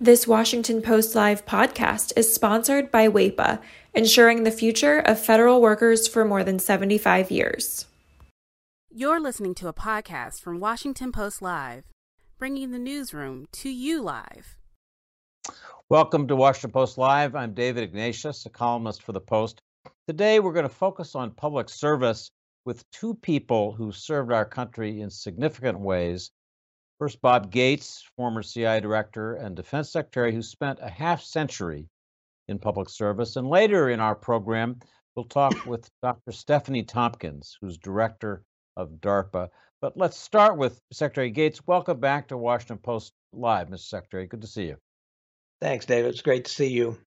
This Washington Post Live podcast is sponsored by WAEPA, ensuring the future of federal workers for more than 75 years. You're listening to a podcast from Washington Post Live, bringing the newsroom to you live. Welcome to Washington Post Live. I'm David Ignatius, a columnist for the Post. Today, we're going to focus on public service with two people who served our country in significant ways First, Bob Gates, former CIA director and defense secretary, who spent a half century in public service. And later in our program, we'll talk with Dr. Stefanie Tompkins, who's director of DARPA. But let's start with Secretary Gates. Welcome back to Washington Post Live, Mr. Secretary. Good to see you. Thanks, David. It's great to see you.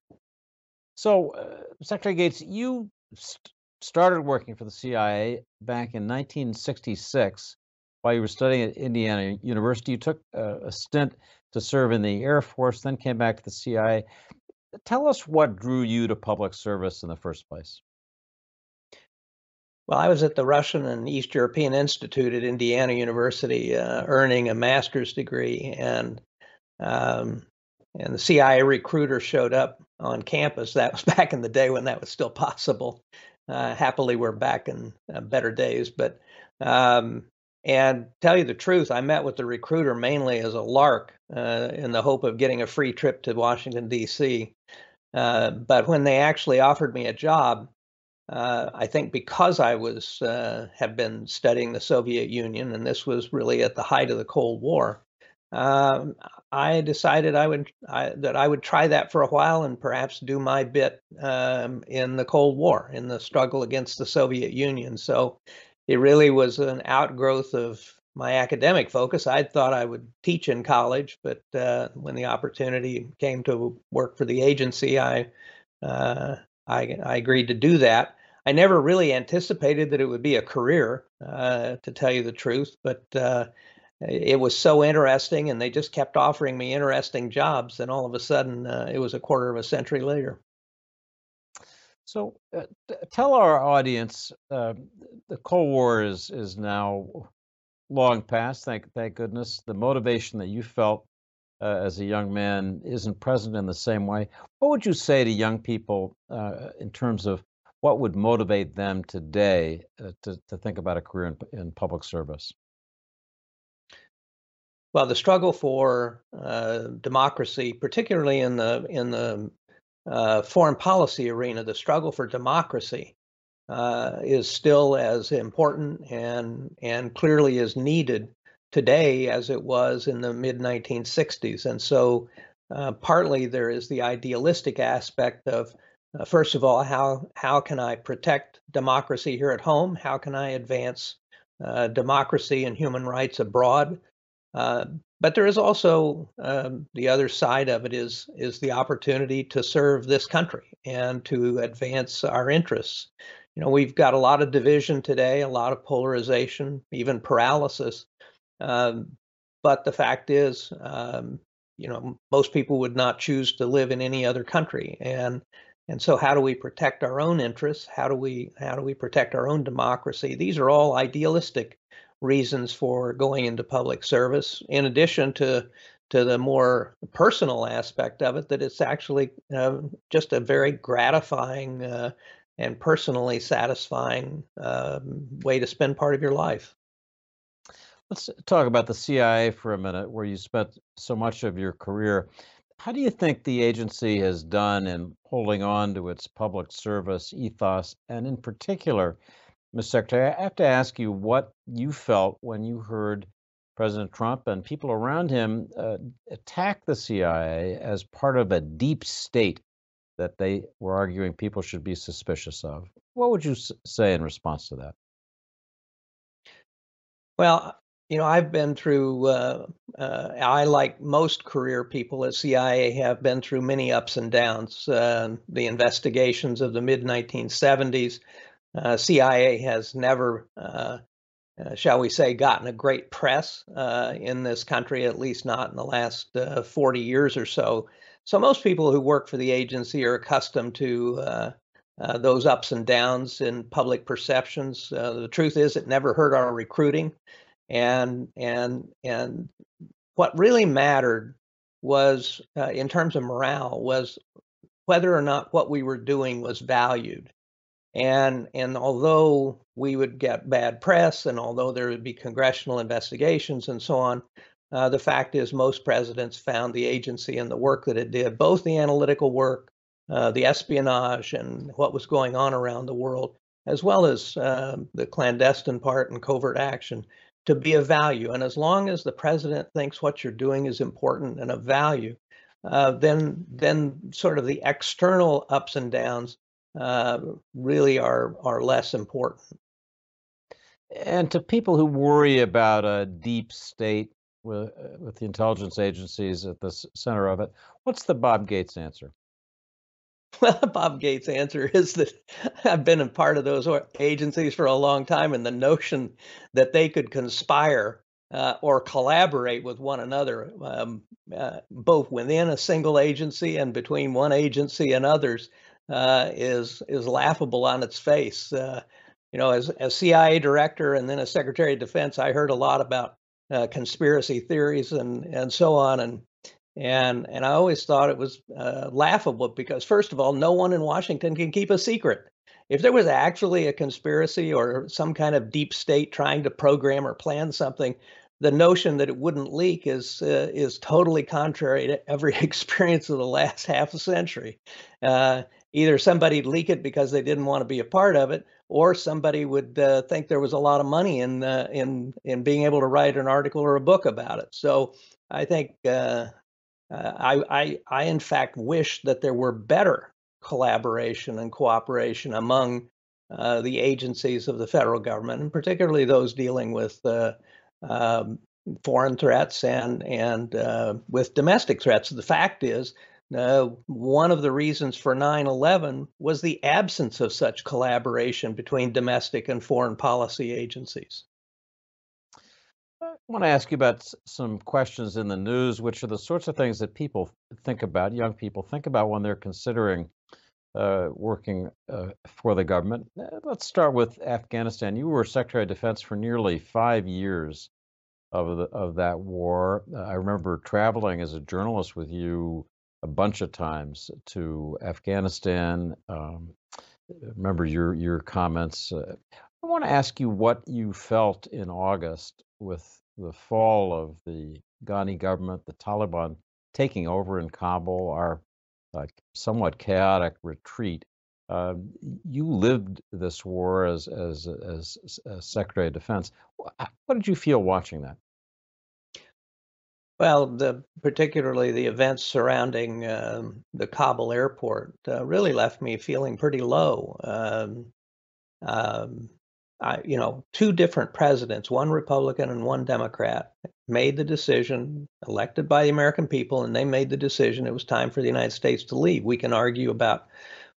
So, uh, Secretary Gates, you st- started working for the CIA back in 1966 while you were studying at Indiana University. You took a, a stint to serve in the Air Force, then came back to the CIA. Tell us what drew you to public service in the first place. Well, I was at the Russian and East European Institute at Indiana University, uh, earning a master's degree, and um, and the CIA recruiter showed up on campus. That was back in the day when that was still possible. Uh, happily, we're back in uh, better days, but um, and tell you the truth, I met with the recruiter mainly as a lark uh, in the hope of getting a free trip to Washington, D.C. Uh, but when they actually offered me a job, uh, I think because I was uh, have been studying the Soviet Union, and this was really at the height of the Cold War, um, I decided I would I, that I would try that for a while and perhaps do my bit um, in the Cold War in the struggle against the Soviet Union. So it really was an outgrowth of my academic focus. I thought I would teach in college, but uh, when the opportunity came to work for the agency, I, uh, I, I agreed to do that. I never really anticipated that it would be a career, uh, to tell you the truth, but uh, it was so interesting, and they just kept offering me interesting jobs. And all of a sudden, uh, it was a quarter of a century later. So, uh, tell our audience uh, the Cold War is is now long past. Thank thank goodness. The motivation that you felt uh, as a young man isn't present in the same way. What would you say to young people uh, in terms of what would motivate them today uh, to to think about a career in, in public service? Well, the struggle for uh, democracy, particularly in the in the uh, foreign policy arena, the struggle for democracy uh, is still as important and and clearly is needed today as it was in the mid 1960s. And so, uh, partly there is the idealistic aspect of uh, first of all, how how can I protect democracy here at home? How can I advance uh, democracy and human rights abroad? Uh, but there is also um, the other side of it is is the opportunity to serve this country and to advance our interests. You know, we've got a lot of division today, a lot of polarization, even paralysis. Um, but the fact is, um, you know, most people would not choose to live in any other country, and and so how do we protect our own interests? How do we how do we protect our own democracy? These are all idealistic reasons for going into public service, in addition to to the more personal aspect of it, that it's actually uh, just a very gratifying uh, and personally satisfying um, way to spend part of your life. Let's talk about the CIA for a minute, where you spent so much of your career. How do you think the agency has done in holding on to its public service ethos, and in particular, Ms. Secretary, I have to ask you what you felt when you heard President Trump and people around him uh, attack the CIA as part of a deep state that they were arguing people should be suspicious of. What would you say in response to that? Well, you know, I've been through, uh, uh, I, like most career people at CIA, have been through many ups and downs. Uh, the investigations of the mid 1970s, uh, CIA has never, uh, uh, shall we say, gotten a great press uh, in this country, at least not in the last uh, 40 years or so. So most people who work for the agency are accustomed to uh, those ups and downs in public perceptions. the truth is, it never hurt our recruiting, and and and what really mattered was, in terms of morale, was whether or not what we were doing was valued. And and although we would get bad press, and although there would be congressional investigations and so on, uh, the fact is most presidents found the agency and the work that it did, both the analytical work, uh, the espionage, and what was going on around the world, as well as uh, the clandestine part and covert action, to be of value. And as long as the president thinks what you're doing is important and of value, uh, then then sort of the external ups and downs uh, really are are less important. And to people who worry about a deep state with, uh, with the intelligence agencies at the center of it, what's the Bob Gates answer? Well, Bob Gates' answer is that I've been a part of those agencies for a long time, and the notion that they could conspire uh, or collaborate with one another, um, uh, both within a single agency and between one agency and others, uh, is is laughable on its face. Uh, you know, as as CIA director and then as Secretary of Defense, I heard a lot about uh, conspiracy theories and and so on, and and and I always thought it was uh, laughable because first of all, no one in Washington can keep a secret. If there was actually a conspiracy or some kind of deep state trying to program or plan something, the notion that it wouldn't leak is uh, is totally contrary to every experience of the last half a century. Uh, either somebody'd leak it because they didn't want to be a part of it, or somebody would uh, think there was a lot of money in uh, in in being able to write an article or a book about it. So I think uh, uh, I, I I in fact wish that there were better collaboration and cooperation among uh, the agencies of the federal government, and particularly those dealing with uh, um, foreign threats and and with domestic threats. The fact is uh, one of the reasons for 9 11 was the absence of such collaboration between domestic and foreign policy agencies. I want to ask you about some questions in the news, which are the sorts of things that people think about, young people think about when they're considering uh, working uh, for the government. Uh, let's start with Afghanistan. You were Secretary of Defense for nearly five years of the, of that war. I remember traveling as a journalist with you a bunch of times to Afghanistan. Um, remember your your comments. Uh, I want to ask you what you felt in August with the fall of the Ghani government, the Taliban taking over in Kabul, our somewhat chaotic retreat. Uh, you lived this war as as as, as Secretary of Defense. What did you feel watching that? Well, the particularly the events surrounding um, the Kabul airport uh, really left me feeling pretty low. Um, um, I, you know, two different presidents, one Republican and one Democrat, made the decision, elected by the American people, and they made the decision it was time for the United States to leave. We can argue about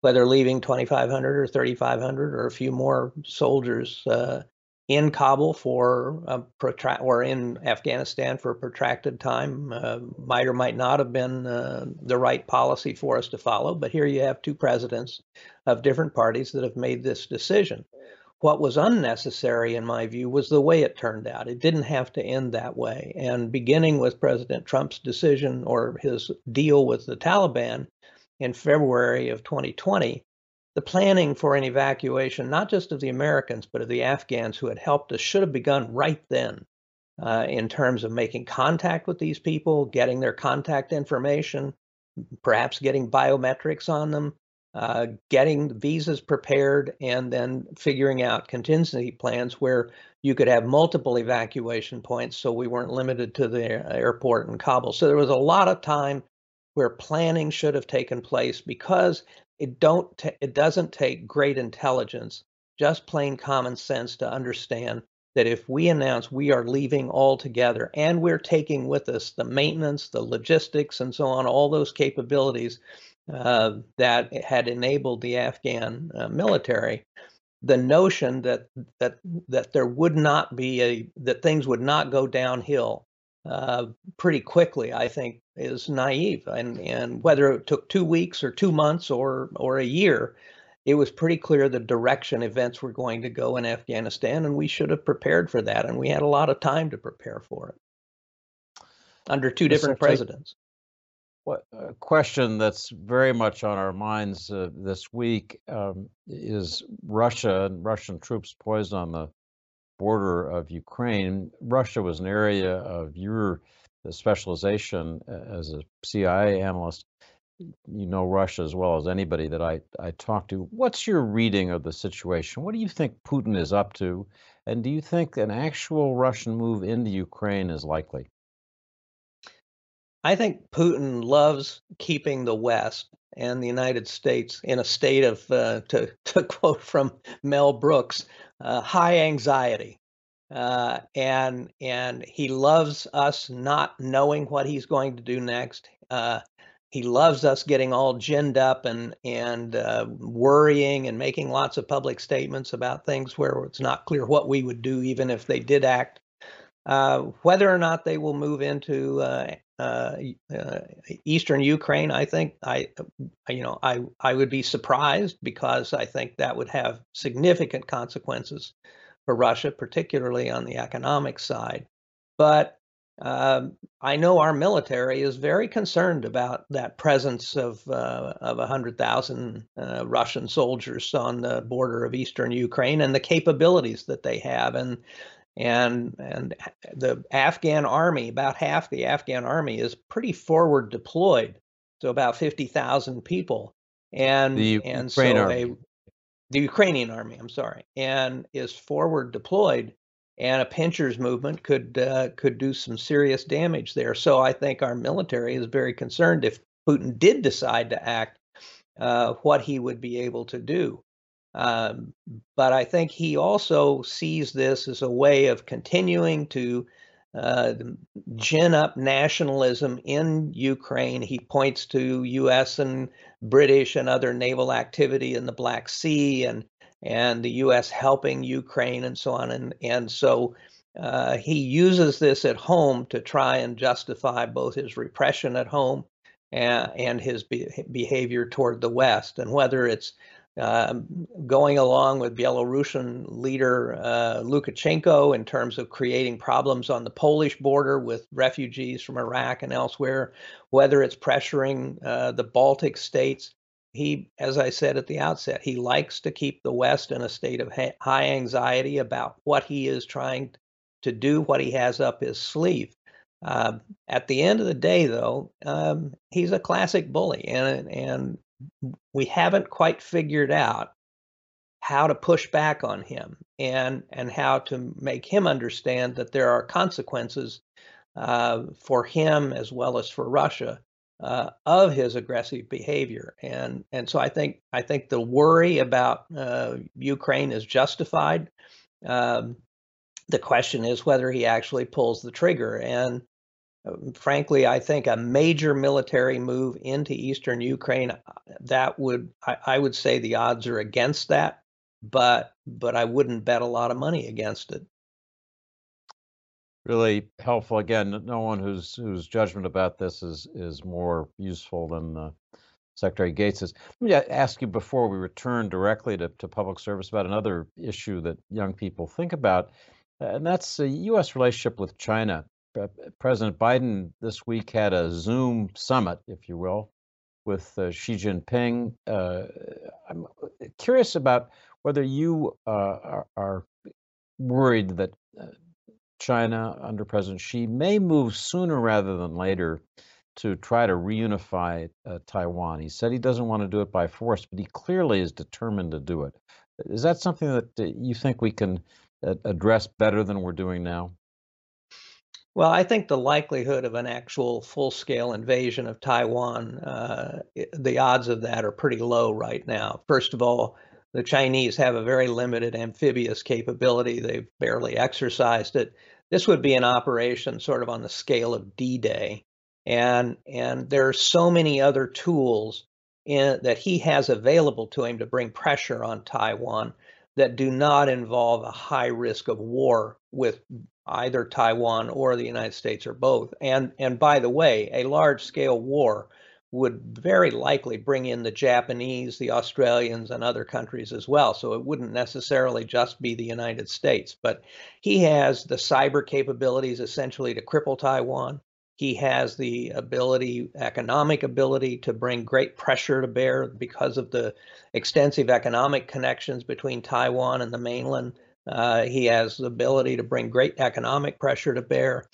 whether leaving 2,500 or 3,500 or a few more soldiers uh, in Kabul for a protract or in Afghanistan for a protracted time uh, might or might not have been uh, the right policy for us to follow. But here you have two presidents of different parties that have made this decision. What was unnecessary, in my view, was the way it turned out. It didn't have to end that way. And beginning with President Trump's decision or his deal with the Taliban in February of 2020, the planning for an evacuation, not just of the Americans, but of the Afghans who had helped us, should have begun right then uh, in terms of making contact with these people, getting their contact information, perhaps getting biometrics on them, uh, getting visas prepared, and then figuring out contingency plans where you could have multiple evacuation points so we weren't limited to the airport in Kabul. So there was a lot of time where planning should have taken place because it don't t- it doesn't take great intelligence, just plain common sense to understand that if we announce we are leaving altogether and we're taking with us the maintenance, the logistics, and so on, all those capabilities uh, that had enabled the Afghan uh, military, the notion that that that there would not be a that things would not go downhill uh, pretty quickly, I think, is naive. And and whether it took two weeks or two months or or a year, it was pretty clear the direction events were going to go in Afghanistan, and we should have prepared for that. And we had a lot of time to prepare for it under two different presidents. What a question that's very much on our minds uh, this week um, is Russia and Russian troops poised on the border of Ukraine. Russia was an area of your specialization as a CIA analyst. You know Russia as well as anybody that I, I talk to. What's your reading of the situation? What do you think Putin is up to? And do you think an actual Russian move into Ukraine is likely? I think Putin loves keeping the West and the United States in a state of, uh, to, to quote from Mel Brooks, uh, high anxiety. Uh, and and he loves us not knowing what he's going to do next. Uh, he loves us getting all ginned up and and uh, worrying and making lots of public statements about things where it's not clear what we would do even if they did act. Uh, whether or not they will move into uh, uh, eastern Ukraine, I think I, you know, I I would be surprised because I think that would have significant consequences for Russia, particularly on the economic side. But um, I know our military is very concerned about that presence of uh, of 100,000 uh, Russian soldiers on the border of eastern Ukraine and the capabilities that they have, and and and the Afghan army, about half the Afghan army is pretty forward deployed, so about fifty thousand people, and the and Ukraine so army. a the Ukrainian army, I'm sorry, and is forward deployed, and a pinchers movement could uh, could do some serious damage there. So I think our military is very concerned if Putin did decide to act, uh, what he would be able to do. Um, but I think he also sees this as a way of continuing to uh, gin up nationalism in Ukraine. He points to U.S. and British and other naval activity in the Black Sea and and the U.S. helping Ukraine and so on. And and so uh, he uses this at home to try and justify both his repression at home and, and his be- behavior toward the West. And whether it's going along with Belarusian leader uh, Lukashenko in terms of creating problems on the Polish border with refugees from Iraq and elsewhere, whether it's pressuring uh, the Baltic states. He, as I said at the outset, he likes to keep the West in a state of high anxiety about what he is trying to do, what he has up his sleeve. Uh, at the end of the day, though, um, he's a classic bully, and and we haven't quite figured out how to push back on him and and how to make him understand that there are consequences uh, for him as well as for Russia uh, of his aggressive behavior and and so I think I think the worry about uh, Ukraine is justified. Um, the question is whether he actually pulls the trigger and um, frankly, I think a major military move into eastern Ukraine uh, that would I, I, would say the odds are against that, but but I wouldn't bet a lot of money against it. Really helpful. Again, no one whose whose judgment about this is is more useful than uh, Secretary Gates's. Let me ask you before we return directly to, to public service about another issue that young people think about, and that's the U.S. relationship with China. President Biden this week had a Zoom summit, if you will, with uh, Xi Jinping. Uh, I'm curious about whether you uh, are, are, worried that uh, China under President Xi may move sooner rather than later to try to reunify uh, Taiwan. He said he doesn't want to do it by force, but he clearly is determined to do it. Is that something that uh, you think we can address better than we're doing now? Well, I think the likelihood of an actual full scale invasion of Taiwan, uh, the odds of that are pretty low right now. First of all, the Chinese have a very limited amphibious capability. They've barely exercised it. This would be an operation sort of on the scale of D Day. And, and there are so many other tools in, that he has available to him to bring pressure on Taiwan that do not involve a high risk of war with either Taiwan or the United States or both. And and by the way, a large scale war would very likely bring in the Japanese, the Australians, and other countries as well. So it wouldn't necessarily just be the United States. But he has the cyber capabilities essentially to cripple Taiwan. He has the ability, economic ability, to bring great pressure to bear because of the extensive economic connections between Taiwan and the mainland. Uh, he has the ability to bring great economic pressure to bear.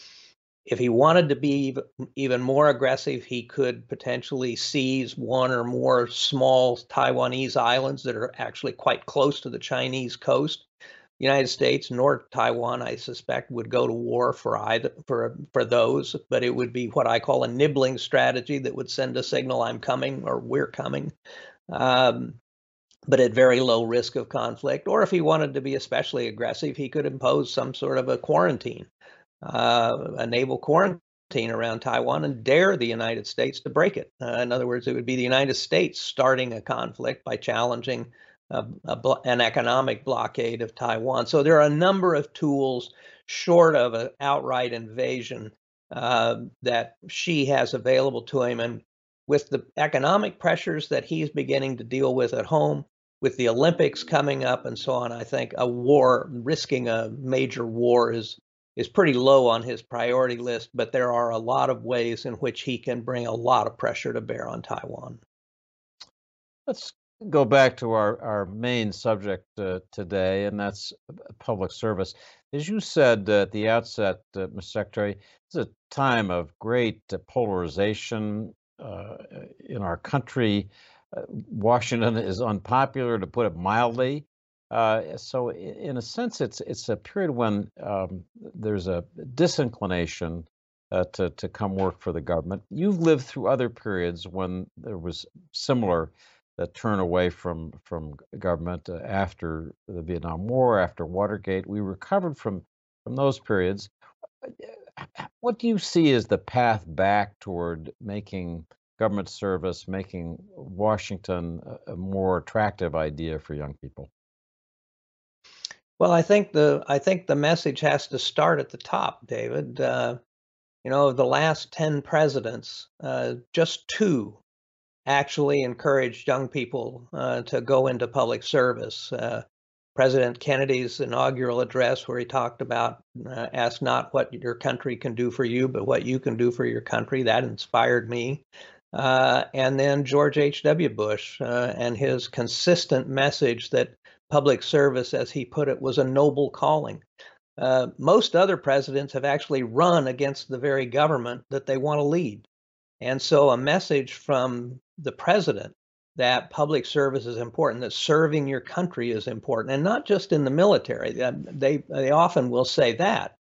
If he wanted to be even more aggressive, he could potentially seize one or more small Taiwanese islands that are actually quite close to the Chinese coast. United States nor Taiwan, I suspect, would go to war for either for for those, but it would be what I call a nibbling strategy that would send a signal I'm coming or we're coming. Um, but at very low risk of conflict. Or if he wanted to be especially aggressive, he could impose some sort of a quarantine, uh, a naval quarantine around Taiwan and dare the United States to break it. Uh, in other words, it would be the United States starting a conflict by challenging a, a, an economic blockade of Taiwan. So there are a number of tools short of an outright invasion uh, that Xi has available to him. And with the economic pressures that he's beginning to deal with at home, with the Olympics coming up and so on, I think a war, risking a major war, is is pretty low on his priority list. But there are a lot of ways in which he can bring a lot of pressure to bear on Taiwan. Let's go back to our, our main subject uh, today, and that's public service. As you said uh, at the outset, uh, Mr. Secretary, it's a time of great polarization uh, in our country. Uh, Washington is unpopular, to put it mildly. so, in a sense, it's it's a period when um, there's a disinclination to to come work for the government. You've lived through other periods when there was similar that turn away from from government uh, after the Vietnam War, after Watergate. We recovered from from those periods. What do you see as the path back toward making government service, making Washington a, more attractive idea for young people? Well, I think the I think the message has to start at the top, David. Uh, you know, of the last ten presidents, uh, just two actually encouraged young people uh, to go into public service. Uh, President Kennedy's inaugural address, where he talked about uh, ask not what your country can do for you, but what you can do for your country, that inspired me. Uh, and then George H.W. Bush uh, and his consistent message that public service, as he put it, was a noble calling. Uh, most other presidents have actually run against the very government that they want to lead. And so, a message from the president that public service is important, that serving your country is important, and not just in the military. They they often will say that,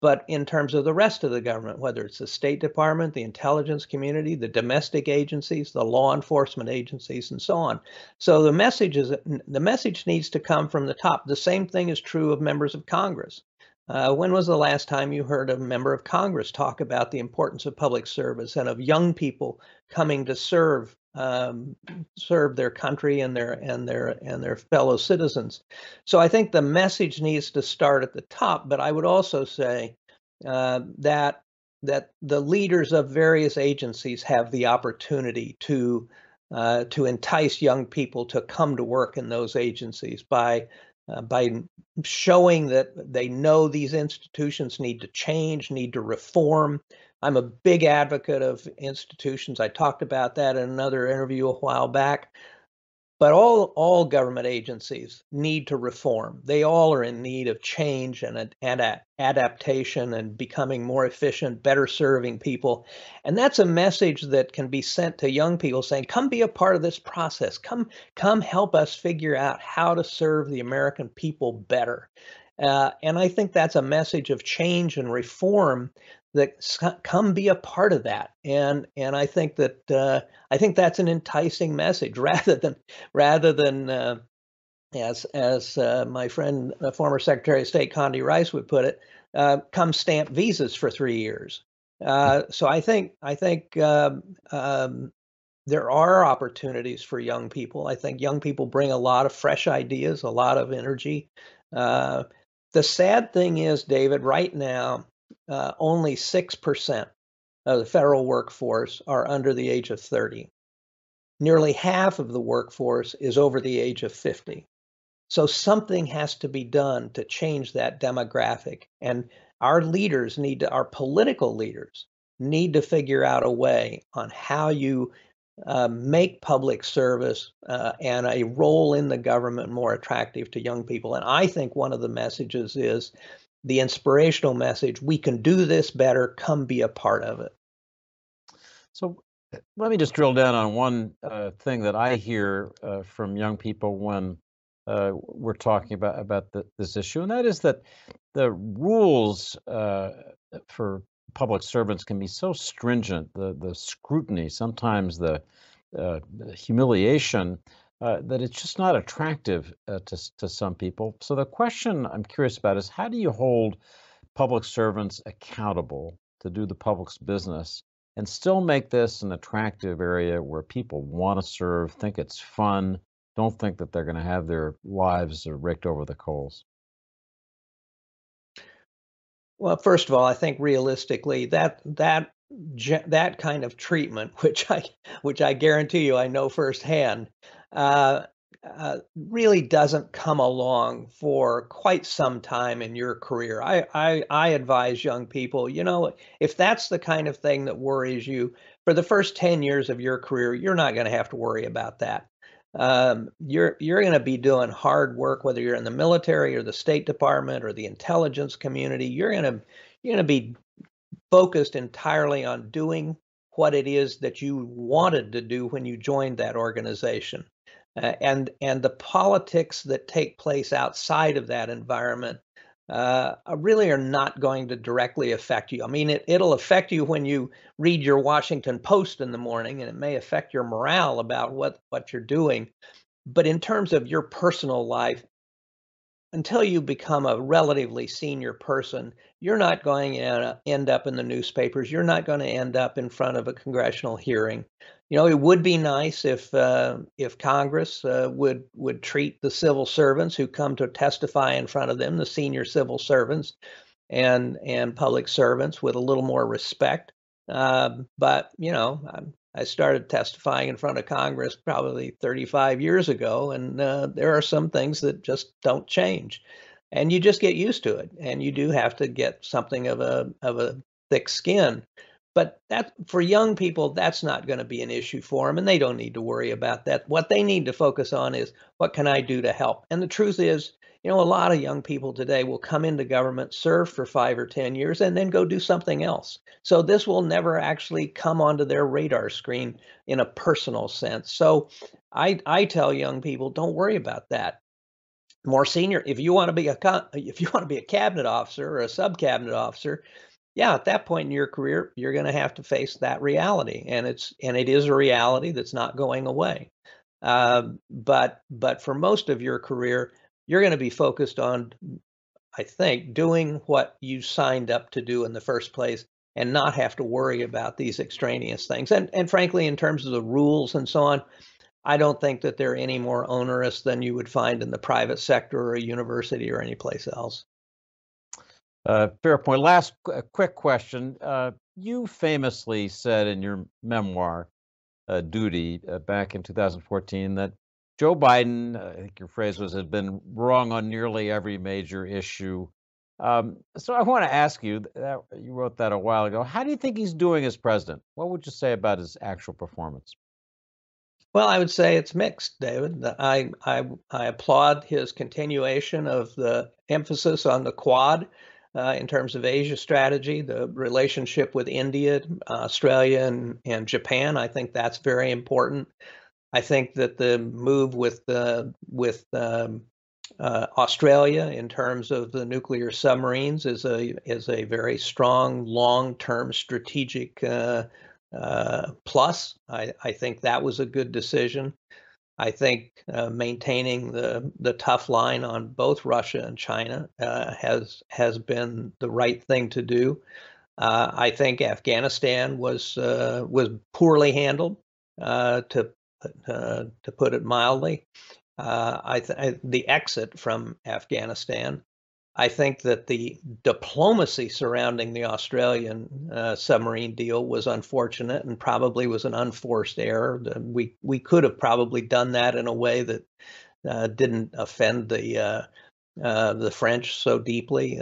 but in terms of the rest of the government, whether it's the State Department, the intelligence community, the domestic agencies, the law enforcement agencies, and so on. So the message is the message needs to come from the top. The same thing is true of members of Congress. Uh, when was the last time you heard a member of Congress talk about the importance of public service and of young people coming to serve um, serve their country and their and their and their fellow citizens? So I think the message needs to start at the top. But I would also say uh, that that the leaders of various agencies have the opportunity to uh, to entice young people to come to work in those agencies by uh, by showing that they know these institutions need to change, need to reform. I'm a big advocate of institutions. I talked about that in another interview a while back. But all, all government agencies need to reform. They all are in need of change and ad- adaptation and becoming more efficient, better serving people. And that's a message that can be sent to young people saying, come be a part of this process. Come, come help us figure out how to serve the American people better. Uh, and I think that's a message of change and reform that come be a part of that. And and i think that uh, i think that's an enticing message rather than rather than uh, as as uh, my friend the former secretary of state condi rice would put it uh, come stamp visas for three years. Uh, so i think i think um, um, there are opportunities for young people. I think young people bring a lot of fresh ideas a lot of energy. Uh, the sad thing is david right now uh, only 6% of the federal workforce are under the age of 30. Nearly half of the workforce is over the age of 50. So something has to be done to change that demographic. And our leaders need to, our political leaders need to figure out a way on how you uh, make public service uh, and a role in the government more attractive to young people. And I think one of the messages is the inspirational message we can do this better, come be a part of it. So let me just drill down on one uh, thing that I hear uh, from young people when uh, we're talking about about the, this issue, and that is that the rules uh, for public servants can be so stringent, the the scrutiny, sometimes the, uh, humiliation, uh, that it's just not attractive to to some people. So the question I'm curious about is how do you hold public servants accountable to do the public's business? and still make this an attractive area where people want to serve, think it's fun, don't think that they're going to have their lives raked over the coals? Well, first of all, I think realistically that that that kind of treatment, which I which I guarantee you I know firsthand, uh, uh, really doesn't come along for quite some time in your career. I, I I advise young people, you know, if that's the kind of thing that worries you for the first ten years of your career, you're not going to have to worry about that um, you're you're going to be doing hard work whether you're in the military or the State Department or the intelligence community. You're going to you're going to be focused entirely on doing what it is that you wanted to do when you joined that organization. Uh, and and the politics that take place outside of that environment uh, really are not going to directly affect you. I mean, it, it'll affect you when you read your Washington Post in the morning, and it may affect your morale about what, what you're doing. But in terms of your personal life, until you become a relatively senior person, you're not going to end up in the newspapers. You're not going to end up in front of a congressional hearing. You know, it would be nice if uh, if Congress uh, would would treat the civil servants who come to testify in front of them, the senior civil servants and and public servants, with a little more respect. Uh, but you know, I started testifying in front of Congress probably 35 years ago, and uh, there are some things that just don't change, and you just get used to it, and you do have to get something of a of a thick skin. But that for young people, that's not going to be an issue for them, and they don't need to worry about that. What they need to focus on is what can I do to help. And the truth is, you know, a lot of young people today will come into government, serve for five or 10 years, and then go do something else. So this will never actually come onto their radar screen in a personal sense. So I, I tell young people, don't worry about that. More senior, if you want to be a if you want to be a cabinet officer or a sub cabinet officer, yeah, at that point in your career, you're going to have to face that reality, and it's and it is a reality that's not going away. Uh, but but for most of your career, you're going to be focused on, I think, doing what you signed up to do in the first place and not have to worry about these extraneous things. And, and frankly, in terms of the rules and so on, I don't think that they're any more onerous than you would find in the private sector or a university or any place else. Uh, fair point. Last qu- quick question. Uh, you famously said in your memoir, uh, Duty, uh, back in 2014, that Joe Biden, uh, I think your phrase was, has been wrong on nearly every major issue. Um, so I want to ask you, that, you wrote that a while ago. How do you think he's doing as president? What would you say about his actual performance? Well, I would say it's mixed, David. I, I, I applaud his continuation of the emphasis on the Quad uh, in terms of Asia strategy, the relationship with India, Australia, and, and Japan. I think that's very important. I think that the move with the with um, uh, Australia in terms of the nuclear submarines is a is a very strong long term strategic uh, uh, plus. I, I think that was a good decision. I think uh, maintaining the the tough line on both Russia and China uh, has has been the right thing to do. Uh, I think Afghanistan was was poorly handled to uh, to put it mildly. Uh, I th- the exit from Afghanistan. I think that the diplomacy surrounding the Australian uh, submarine deal was unfortunate and probably was an unforced error. We we could have probably done that in a way that uh, didn't offend the uh, uh, the French so deeply.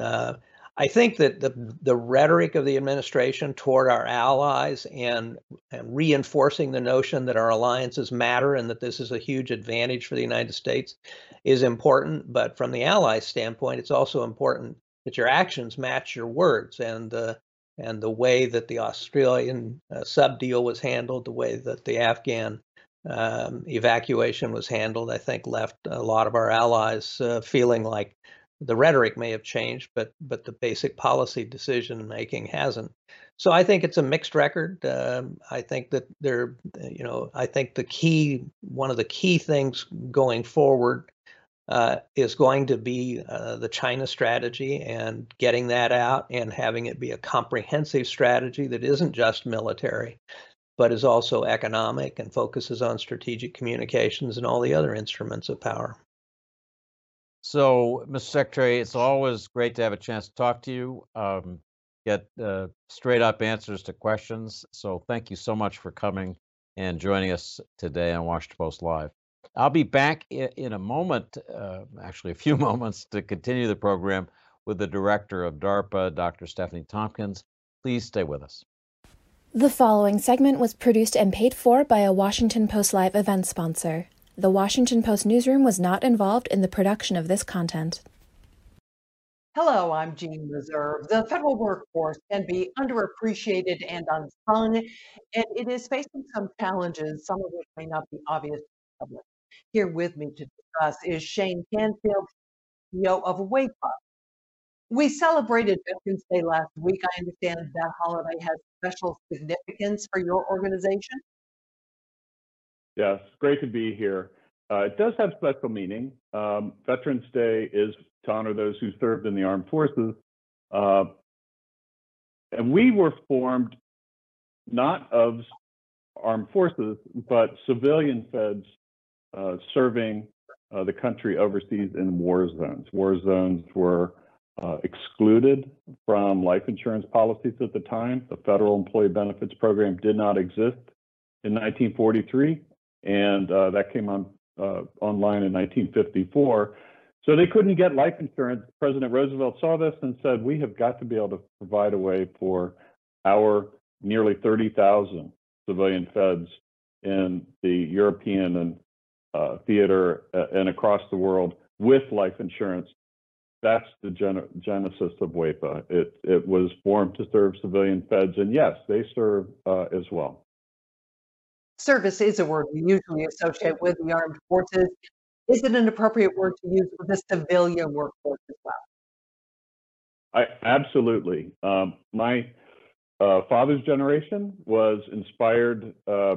I think that the the rhetoric of the administration toward our allies and, and reinforcing the notion that our alliances matter and that this is a huge advantage for the United States is important. But from the allies' standpoint, it's also important that your actions match your words and the and the way that the Australian uh, sub deal was handled, the way that the Afghan um, evacuation was handled, I think left a lot of our allies uh, feeling like the rhetoric may have changed, but but the basic policy decision making hasn't. So I think it's a mixed record. Um, I think that there, you know, I think the key, one of the key things going forward uh, is going to be uh, the China strategy and getting that out and having it be a comprehensive strategy that isn't just military, but is also economic and focuses on strategic communications and all the other instruments of power. So, Mr. Secretary, it's always great to have a chance to talk to you, um, get uh, straight up answers to questions. So, thank you so much for coming and joining us today on Washington Post Live. I'll be back in a moment, uh, actually, a few moments, to continue the program with the director of DARPA, Dr. Stefanie Tompkins. Please stay with us. The following segment was produced and paid for by a Washington Post Live event sponsor. The Washington Post newsroom was not involved in the production of this content. Hello, I'm Jean Reserve. The federal workforce can be underappreciated and unsung, and it is facing some challenges, some of which may not be obvious to the public. Here with me to discuss is Shane Canfield, CEO of WAEPA. We celebrated Veterans Day last week. I understand that holiday has special significance for your organization. Yes, great to be here. Uh, it does have special meaning. Um, Veterans Day is to honor those who served in the armed forces. Uh, and we were formed not of armed forces, but civilian feds uh, serving uh, the country overseas in war zones. War zones were uh, excluded from life insurance policies at the time. The federal employee benefits program did not exist in 1943 and uh, that came on uh, online in 1954. So they couldn't get life insurance. President Roosevelt saw this and said, "We have got to be able to provide a way for our nearly 30,000 civilian feds in the European and uh, theater uh, and across the world with life insurance." That's the gen- genesis of WAEPA. It it was formed to serve civilian feds, and yes, they serve uh, as well service is a word we usually associate with the armed forces. Is it an appropriate word to use for the civilian workforce as well? I absolutely. Um, my uh, father's generation was inspired uh,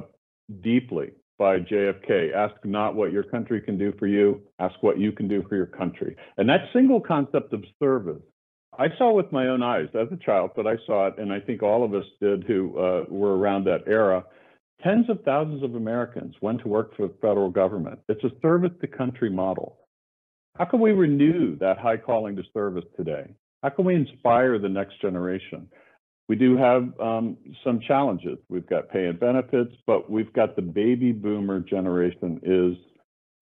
deeply by JFK. Ask not what your country can do for you, ask what you can do for your country. And that single concept of service, I saw with my own eyes as a child, but I saw it, and I think all of us did who uh, were around that era. Tens of thousands of Americans went to work for the federal government. It's a service to country model. How can we renew that high calling to service today? How can we inspire the next generation? We do have um, some challenges. We've got pay and benefits, but we've got the baby boomer generation is,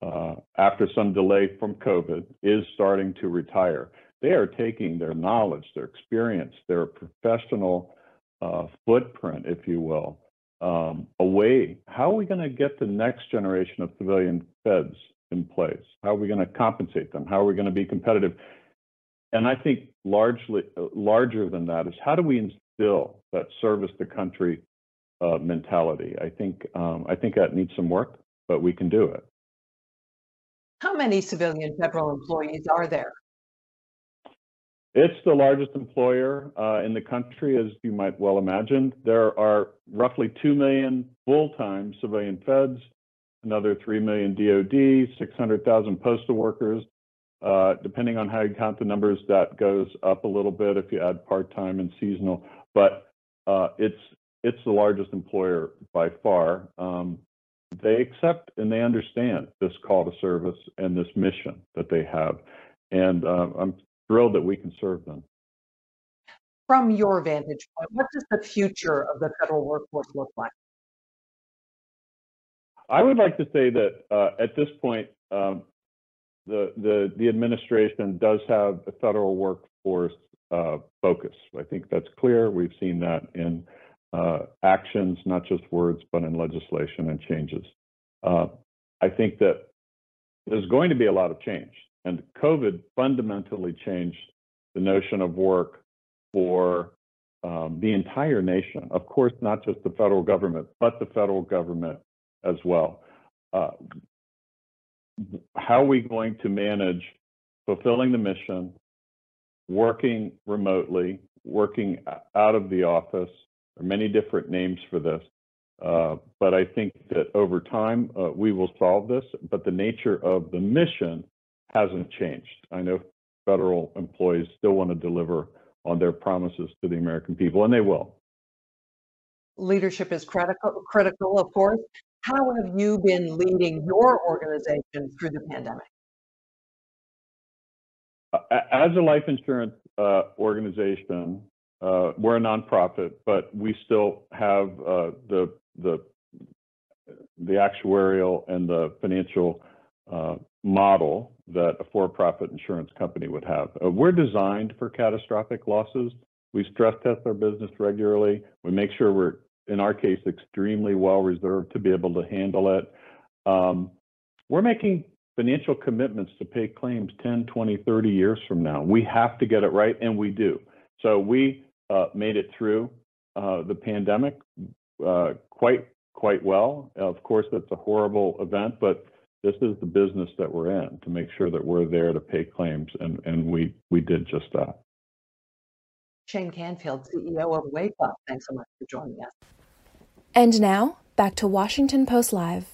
uh, after some delay from COVID, is starting to retire. They are taking their knowledge, their experience, their professional uh, footprint, if you will, um, away, how are we going to get the next generation of civilian feds in place? How are we going to compensate them? How are we going to be competitive? And I think largely uh, larger than that is how do we instill that service to country uh, mentality? I think um, I think that needs some work, but we can do it. How many civilian federal employees are there? It's the largest employer uh, in the country, as you might well imagine. There are roughly 2 million full time civilian feds, another 3 million DoD, 600,000 postal workers. Uh, depending on how you count the numbers, that goes up a little bit if you add part time and seasonal. But uh, it's it's the largest employer by far. Um, they accept and they understand this call to service and this mission that they have. And uh, I'm thrilled that we can serve them. From your vantage point, what does the future of the federal workforce look like? I would like to say that uh, at this point, um, the, the, the administration does have a federal workforce uh, focus. I think that's clear. We've seen that in uh, actions, not just words, but in legislation and changes. Uh, I think that there's going to be a lot of change, and COVID fundamentally changed the notion of work for um, the entire nation. Of course, not just the federal government, but the federal government as well. Uh, how are we going to manage fulfilling the mission, working remotely, working out of the office? There are many different names for this. Uh, but I think that over time uh, we will solve this, but the nature of the mission hasn't changed. I know federal employees still want to deliver on their promises to the American people, and they will. Leadership is critical, critical, of course. How have you been leading your organization through the pandemic? As a life insurance uh, organization, uh, we're a nonprofit, but we still have uh, the the the actuarial and the financial uh, model that a for-profit insurance company would have. Uh, we're designed for catastrophic losses. We stress test our business regularly. We make sure we're, in our case, extremely well reserved to be able to handle it. Um, we're making financial commitments to pay claims 10, 20, 30 years from now. We have to get it right, and we do. So we uh, made it through uh, the pandemic uh, quite quite well. Of course, it's a horrible event, but this is the business that we're in to make sure that we're there to pay claims, and, and we, we did just that. Shane Canfield, CEO of WAEPA, thanks so much for joining us. And now, back to Washington Post Live.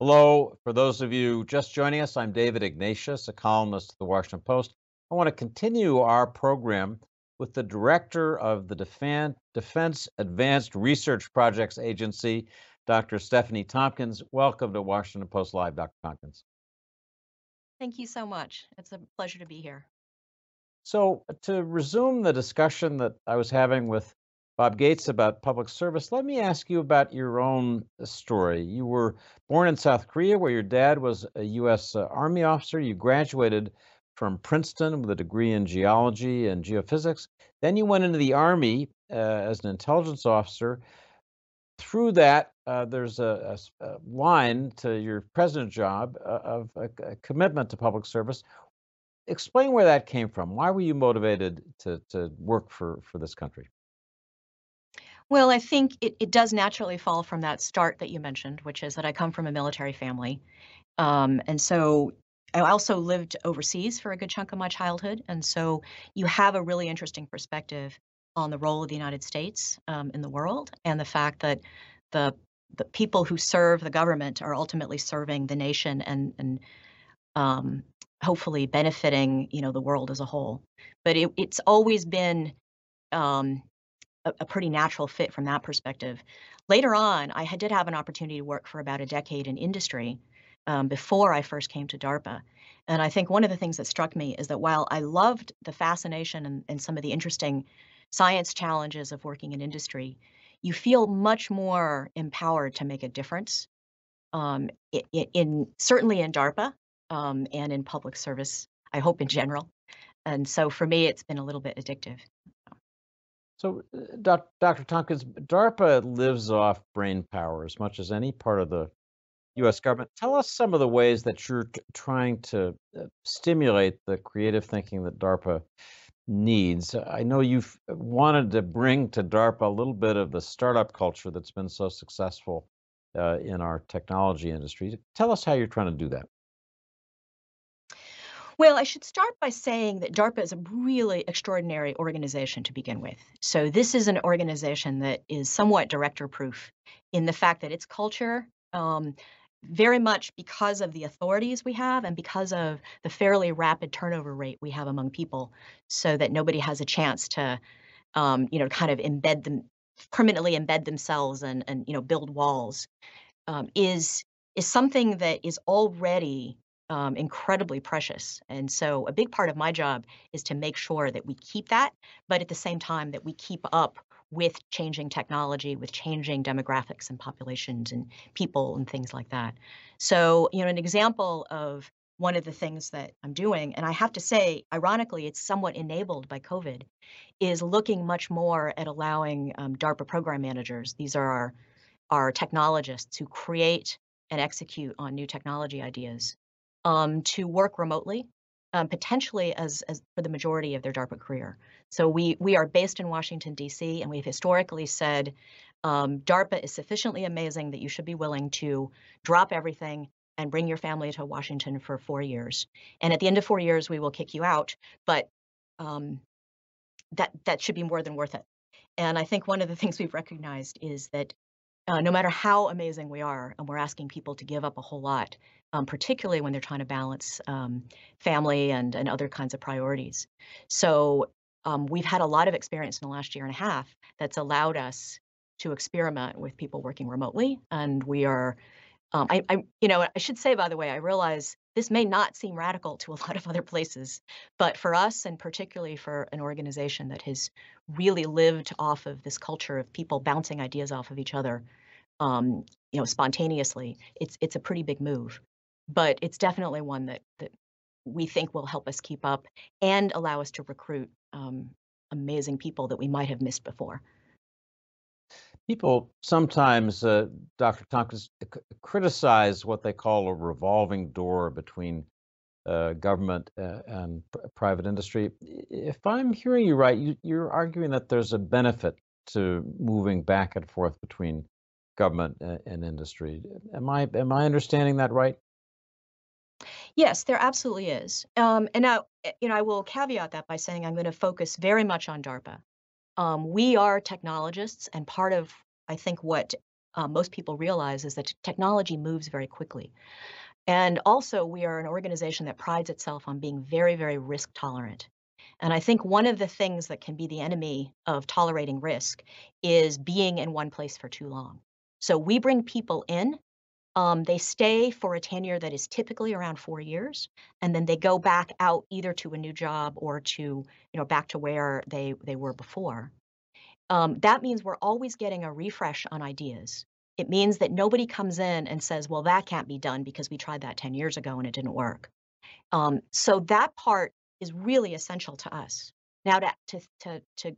Hello. For those of you just joining us, I'm David Ignatius, a columnist at the Washington Post. I want to continue our program with the director of the Defense Advanced Research Projects Agency, Dr. Stefanie Tompkins. Welcome to Washington Post Live, Dr. Tompkins. Thank you so much. It's a pleasure to be here. So, to resume the discussion that I was having with Bob Gates about public service, let me ask you about your own story. You were born in South Korea, where your dad was a U.S. Uh, Army officer. You graduated from Princeton with a degree in geology and geophysics. Then you went into the Army uh, as an intelligence officer through that, uh, there's a, a, a, line to your president job uh, of a, a, commitment to public service. Explain where that came from. Why were you motivated to, to work for, for this country? Well, I think it, it does naturally fall from that start that you mentioned, which is that I come from a military family. Um, and so I also lived overseas for a good chunk of my childhood. And so you have a really interesting perspective on the role of the United States um, in the world and the fact that the the people who serve the government are ultimately serving the nation and and um, hopefully benefiting you know the world as a whole. But it, it's always been um, a, a, pretty natural fit from that perspective. Later on, I had, did have an opportunity to work for about a decade in industry um, before I first came to DARPA. And I think one of the things that struck me is that while I loved the fascination and, and some of the interesting science challenges of working in industry, you feel much more empowered to make a difference. Um, in, in, certainly in DARPA um, and in public service, I hope in general. And so for me, it's been a little bit addictive. So, uh, Dr. Tompkins, DARPA lives off brain power as much as any part of the U.S. government. Tell us some of the ways that you're trying to uh, stimulate the creative thinking that DARPA needs. I know you've wanted to bring to DARPA a little bit of the startup culture that's been so successful uh, in our technology industry. Tell us how you're trying to do that. Well, I should start by saying that DARPA is a really extraordinary organization to begin with. So, this is an organization that is somewhat director proof in the fact that its culture um, very much because of the authorities we have and because of the fairly rapid turnover rate we have among people so that nobody has a chance to um, you know kind of embed them permanently embed themselves and and you know build walls um, is is something that is already um, incredibly precious and so a big part of my job is to make sure that we keep that but at the same time that we keep up with changing technology, with changing demographics and populations and people and things like that. So, you know, an example of one of the things that I'm doing, and I have to say, ironically, it's somewhat enabled by COVID, is looking much more at allowing um, DARPA program managers, these are our, our technologists who create and execute on new technology ideas, um, to work remotely, um, potentially as, as for the majority of their DARPA career. So we we are based in Washington D.C. and we've historically said um, DARPA is sufficiently amazing that you should be willing to drop everything and bring your family to Washington for four years. And at the end of four years, we will kick you out. But um, that that should be more than worth it. And I think one of the things we've recognized is that uh, no matter how amazing we are, and we're asking people to give up a whole lot, um, particularly when they're trying to balance um, family and, and other kinds of priorities. So um, we've had a lot of experience in the last year and a half that's allowed us to experiment with people working remotely, and we are. Um, I, I, you know, I should say, by the way, I realize this may not seem radical to a lot of other places, but for us, and particularly for an organization that has really lived off of this culture of people bouncing ideas off of each other, um, you know, spontaneously, it's it's a pretty big move, but it's definitely one that that we think will help us keep up and allow us to recruit um, amazing people that we might have missed before. People sometimes, uh, Dr. Tompkins, criticize what they call a revolving door between uh, government uh, and pr- private industry. If I'm hearing you right, you, you're arguing that there's a benefit to moving back and forth between government and, and industry. Am I am I understanding that right? Yes, there absolutely is. Um, and now, eh, you know, I will caveat that by saying I'm going to focus very much on DARPA. Um, we are technologists, and part of, I think, what uh, most people realize is that technology moves very quickly. And also, we are an organization that prides itself on being very, very risk tolerant. And I think one of the things that can be the enemy of tolerating risk is being in one place for too long. So we bring people in um, they stay for a tenure that is typically around four years, and then they go back out either to a new job or to you know back to where they they were before. Um, that means we're always getting a refresh on ideas. It means that nobody comes in and says, "Well, that can't be done because we tried that ten years ago and it didn't work." Um, so that part is really essential to us. Now, to to to, to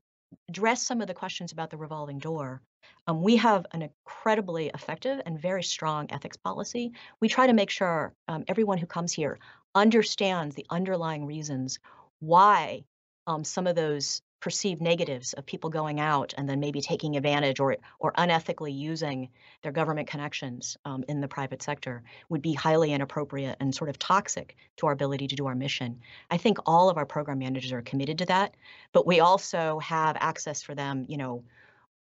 address some of the questions about the revolving door, um, we have an incredibly effective and very strong ethics policy. We try to make sure um, everyone who comes here understands the underlying reasons why um, some of those perceived negatives of people going out and then maybe taking advantage or or unethically using their government connections um, in the private sector would be highly inappropriate and sort of toxic to our ability to do our mission. I think all of our program managers are committed to that, but we also have access for them, you know,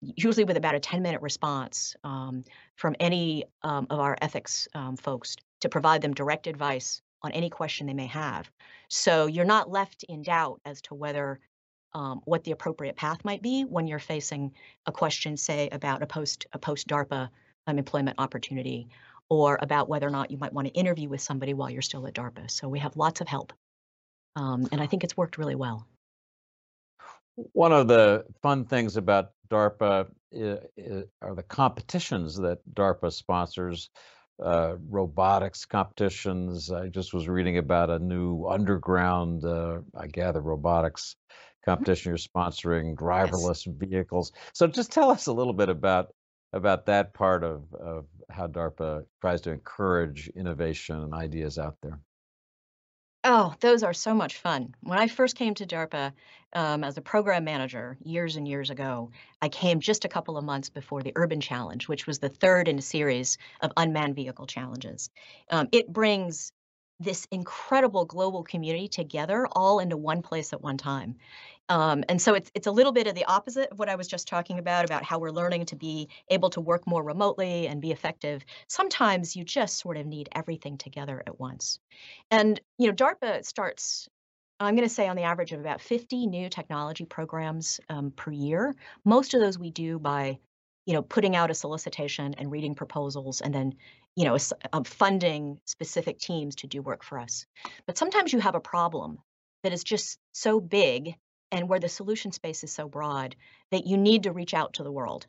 usually with about a 10 minute response um, from any um, of our ethics um, folks to provide them direct advice on any question they may have. So you're not left in doubt as to whether um, what the appropriate path might be when you're facing a question, say, about a post a post DARPA employment opportunity, or about whether or not you might want to interview with somebody while you're still at DARPA. So we have lots of help, um, and I think it's worked really well. One of the fun things about DARPA are the competitions that DARPA sponsors. Uh, robotics competitions. I just was reading about a new underground, uh, I gather, robotics mm-hmm. competition you're sponsoring, driverless yes. vehicles. So just tell us a little bit about about that part of, of how DARPA tries to encourage innovation and ideas out there. Oh, those are so much fun. When I first came to DARPA um, as a program manager years and years ago, I came just a couple of months before the Urban Challenge, which was the third in a series of unmanned vehicle challenges. Um, it brings this incredible global community together all into one place at one time. Um, and so it's it's a little bit of the opposite of what I was just talking about about how we're learning to be able to work more remotely and be effective. Sometimes you just sort of need everything together at once. And you know, DARPA starts. I'm going to say on the average of about 50 new technology programs um, per year. Most of those we do by, you know, putting out a solicitation and reading proposals, and then, you know, uh, funding specific teams to do work for us. But sometimes you have a problem that is just so big and where the solution space is so broad that you need to reach out to the world.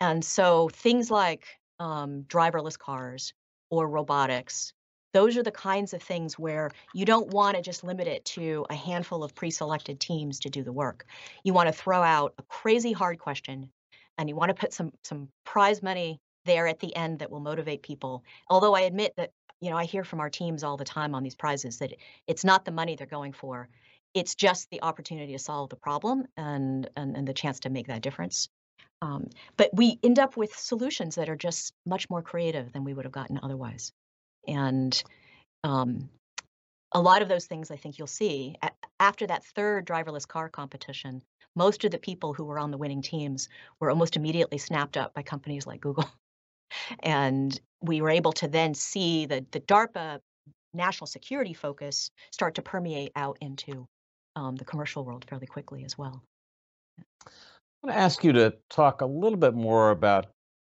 And so things like um, driverless cars or robotics those are the kinds of things where you don't want to just limit it to a handful of pre-selected teams to do the work. You want to throw out a crazy hard question and you want to put some some prize money there at the end that will motivate people. Although I admit that you know I hear from our teams all the time on these prizes that it's not the money they're going for. It's just the opportunity to solve the problem and and, and the chance to make that difference. Um, but we end up with solutions that are just much more creative than we would have gotten otherwise. And um, a lot of those things I think you'll see after that third driverless car competition. Most of the people who were on the winning teams were almost immediately snapped up by companies like Google. and we were able to then see the, the DARPA national security focus start to permeate out into um, the commercial world fairly quickly as well. I'm going to ask you to talk a little bit more about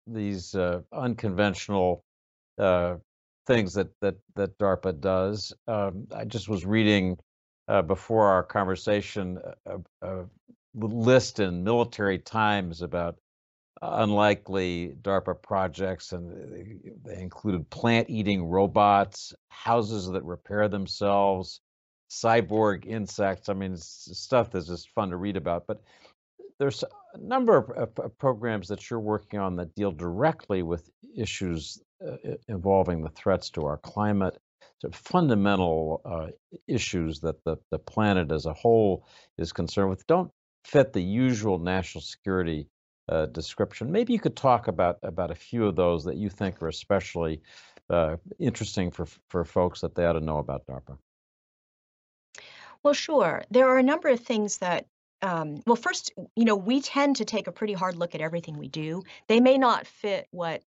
these uh, unconventional uh, things that that that DARPA does. Um, I just was reading uh, before our conversation a, a, list in Military Times about unlikely DARPA projects, and they, included plant-eating robots, houses that repair themselves, cyborg insects. I mean, stuff that's just fun to read about. But there's a number of, of, programs that you're working on that deal directly with issues uh, involving the threats to our climate, so fundamental uh, issues that the, the planet as a whole is concerned with. Don't fit the usual national security uh, description. Maybe you could talk about about a few of those that you think are especially uh, interesting for for folks that they ought to know about DARPA. Well, sure. There are a number of things that um, well, first, you know, we tend to take a pretty hard look at everything we do. They may not fit what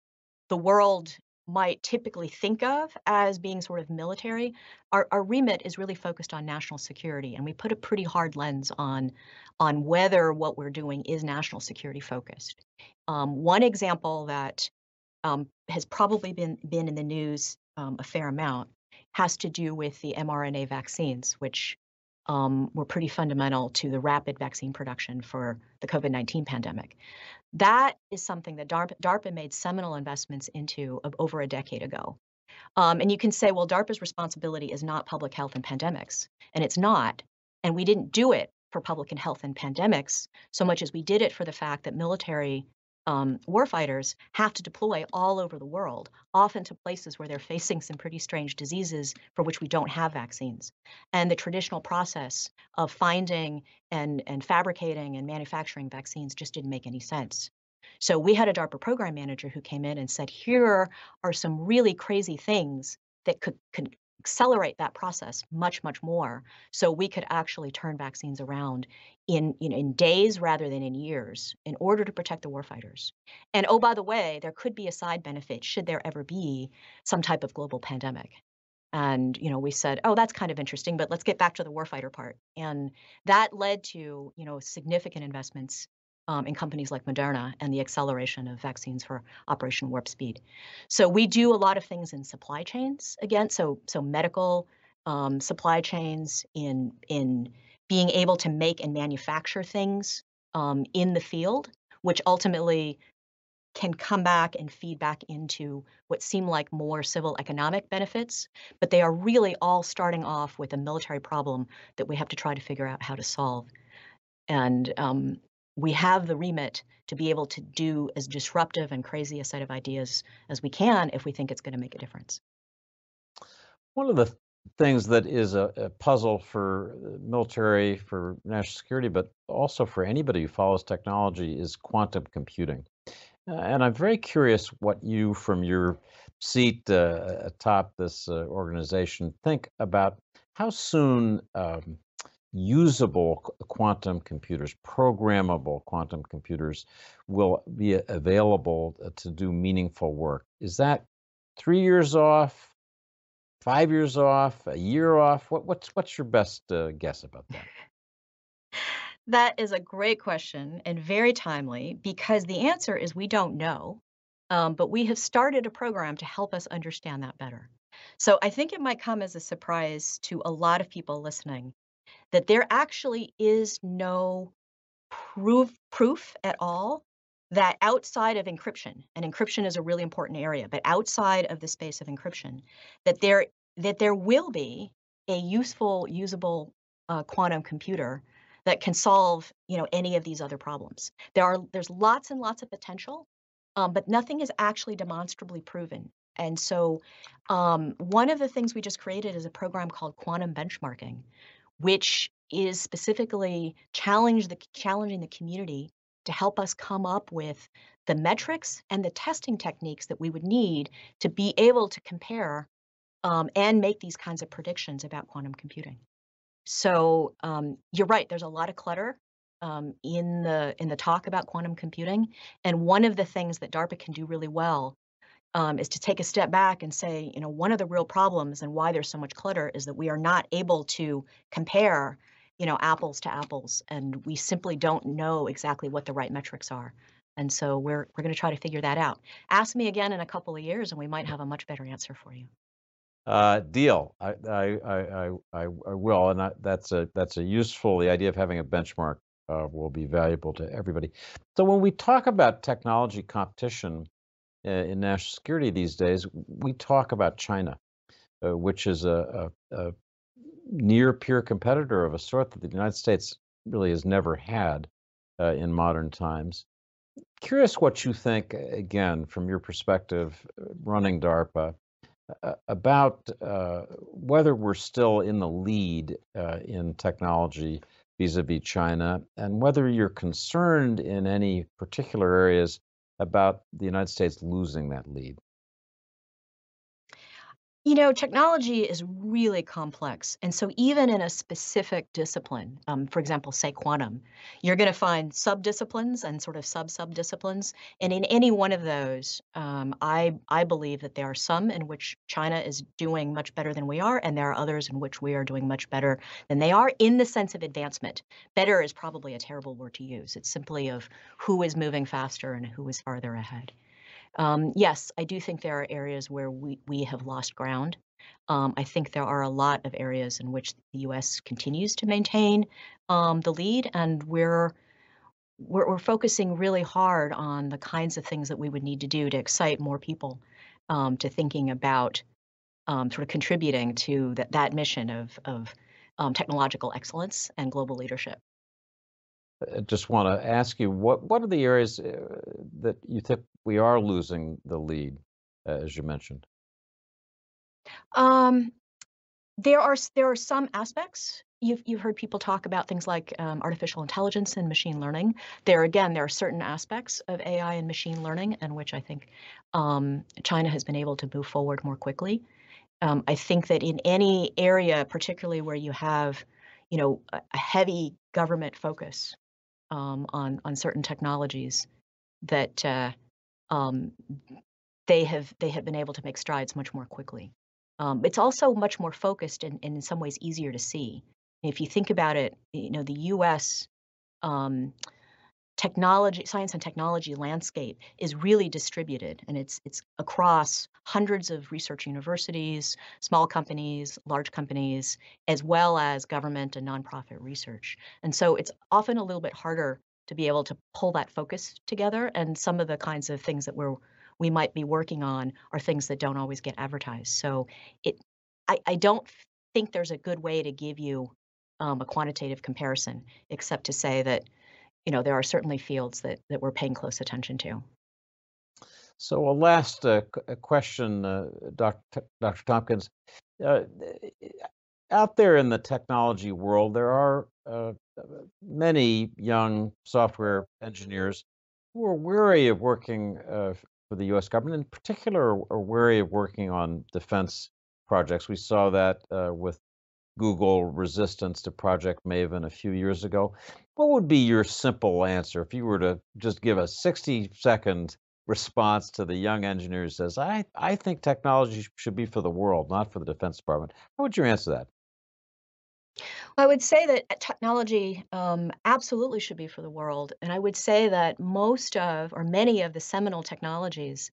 the world might typically think of as being sort of military. Our, our remit is really focused on national security, and we put a pretty hard lens on on whether what we're doing is national security focused. Um, one example that um, has probably been been in the news um, a fair amount has to do with the mRNA vaccines, which um, were pretty fundamental to the rapid vaccine production for the COVID 19 pandemic. That is something that DARPA, DARPA made seminal investments into over a decade ago. Um, and you can say, well, DARPA's responsibility is not public health and pandemics, and it's not. And we didn't do it for public and health and pandemics so much as we did it for the fact that military um, warfighters have to deploy all over the world, often to places where they're facing some pretty strange diseases for which we don't have vaccines. And the traditional process of finding and, and fabricating and manufacturing vaccines just didn't make any sense. So we had a DARPA program manager who came in and said, here are some really crazy things that could, could accelerate that process much, much more so we could actually turn vaccines around in, you know, in days rather than in years in order to protect the warfighters. And oh, by the way, there could be a side benefit should there ever be some type of global pandemic. And you know, we said, oh, that's kind of interesting, but let's get back to the warfighter part. And that led to you know significant investments um, in companies like Moderna and the acceleration of vaccines for Operation Warp Speed. So we do a lot of things in supply chains again. So so medical um, supply chains in in being able to make and manufacture things um, in the field, which ultimately can come back and feed back into what seem like more civil economic benefits, but they are really all starting off with a military problem that we have to try to figure out how to solve. And um, we have the remit to be able to do as disruptive and crazy a set of ideas as we can if we think it's going to make a difference. One of the things that is a, a, puzzle for military, for national security, but also for anybody who follows technology is quantum computing. Uh, and I'm very curious what you, from your seat uh, atop this uh, organization, think about how soon um, usable quantum computers, programmable quantum computers, will be available to do meaningful work. Is that three years off, five years off, a year off? What, what's what's your best uh, guess about that? That is a great question and very timely because the answer is we don't know. Um, but we have started a program to help us understand that better. So I think it might come as a surprise to a lot of people listening that there actually is no proof proof at all that outside of encryption and encryption is a really important area but outside of the space of encryption that there that there will be a useful, usable uh, quantum computer that can solve, you know, any of these other problems. There are there's lots and lots of potential, um, but nothing is actually demonstrably proven. And so, um, one of the things we just created is a program called quantum benchmarking, which is specifically challenge the challenging the community to help us come up with the metrics and the testing techniques that we would need to be able to compare um, and make these kinds of predictions about quantum computing. So um, you're right. There's a lot of clutter um, in the in the talk about quantum computing, and one of the things that DARPA can do really well um, is to take a step back and say, you know, one of the real problems and why there's so much clutter is that we are not able to compare, you know, apples to apples, and we simply don't know exactly what the right metrics are. And so we're we're going to try to figure that out. Ask me again in a couple of years, and we might have a much better answer for you. Uh, deal. I, I, I, I, I will, and I, that's a that's a useful. The idea of having a benchmark uh, will be valuable to everybody. So when we talk about technology competition uh, in national security these days, we talk about China, uh, which is a, a, a near peer competitor of a sort that the United States really has never had uh, in modern times. Curious what you think, again, from your perspective, uh, running DARPA, about uh, whether we're still in the lead uh, in technology vis-a-vis China, and whether you're concerned in any particular areas about the United States losing that lead. You know, technology is really complex. And so, even in a specific discipline, um, for example, say quantum, you're going to find sub-disciplines and sort of sub-sub-disciplines. And in any one of those, um, I, I believe that there are some in which China is doing much better than we are, and there are others in which we are doing much better than they are in the sense of advancement. Better is probably a terrible word to use. It's simply of who is moving faster and who is farther ahead. Um, yes, I do think there are areas where we, we have lost ground. Um, I think there are a lot of areas in which the U.S. continues to maintain um, the lead, and we're, we're, we're focusing really hard on the kinds of things that we would need to do to excite more people um, to thinking about um, sort of contributing to that, that mission of of um, technological excellence and global leadership. I just want to ask you what what are the areas uh, that you think we are losing the lead, uh, as you mentioned? Um, there are there are some aspects. You've you've heard people talk about things like um, artificial intelligence and machine learning. There again, there are certain aspects of AI and machine learning in which I think um, China has been able to move forward more quickly. Um, I think that in any area, particularly where you have, you know, a, heavy government focus um, on on certain technologies, that uh, um, they have they have been able to make strides much more quickly. Um, it's also much more focused and, and, in some ways easier to see. If you think about it, you know the U.S. Um, technology, science and technology landscape is really distributed, and it's it's across hundreds of research universities, small companies, large companies, as well as government and nonprofit research. And so it's often a little bit harder to be able to pull that focus together. And some of the kinds of things that we're we might be working on are things that don't always get advertised. So it, I, I don't think there's a good way to give you um, a quantitative comparison, except to say that, you know, there are certainly fields that that we're paying close attention to. So a last uh, question, uh, Dr. Dr. Tompkins. Uh, out there in the technology world, there are uh, many young software engineers who are wary of working uh, for the U.S. government, in particular, are wary of working on defense projects. We saw that uh, with Google resistance to Project Maven a few years ago. What would be your simple answer if you were to just give a 60 second response to the young engineer who says, I, I think technology should be for the world, not for the Defense Department? How would you answer that? I would say that uh, technology um, absolutely should be for the world. And I would say that most of, or many of the seminal technologies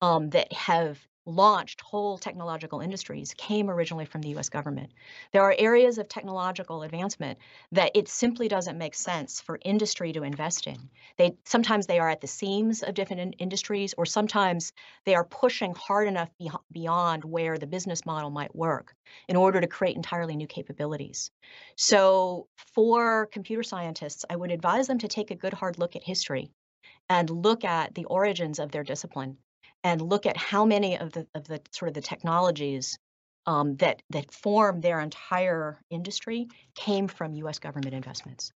um, that have launched whole technological industries came originally from the US government. There are areas of technological advancement that it simply doesn't make sense for industry to invest in. They sometimes they are at the seams of different in- industries or sometimes they are pushing hard enough be- beyond where the business model might work in order to create entirely new capabilities. So for computer scientists, I would advise them to take a good hard look at history and look at the origins of their discipline and look at how many of the of the sort of the technologies um, that that form their entire industry came from U.S. government investments.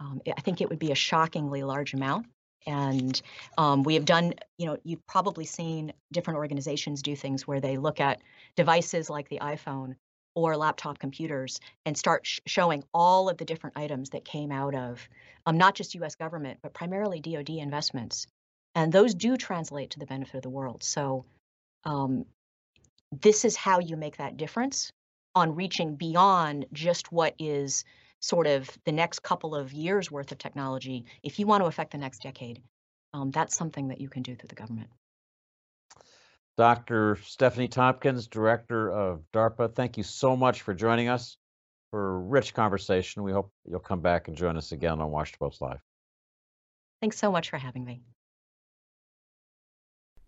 Um, I think it would be a shockingly large amount. And um, we have done, you know, you've probably seen different organizations do things where they look at devices like the iPhone or laptop computers and start sh- showing all of the different items that came out of um, not just US government, but primarily DoD investments and those do translate to the benefit of the world. So, um, this is how you make that difference on reaching beyond just what is sort of the next couple of years worth of technology. If you want to affect the next decade, um, that's something that you can do through the government. Dr. Stefanie Tompkins, Director of DARPA, thank you so much for joining us for a rich conversation. We hope you'll come back and join us again on Washington Post Live. Thanks so much for having me.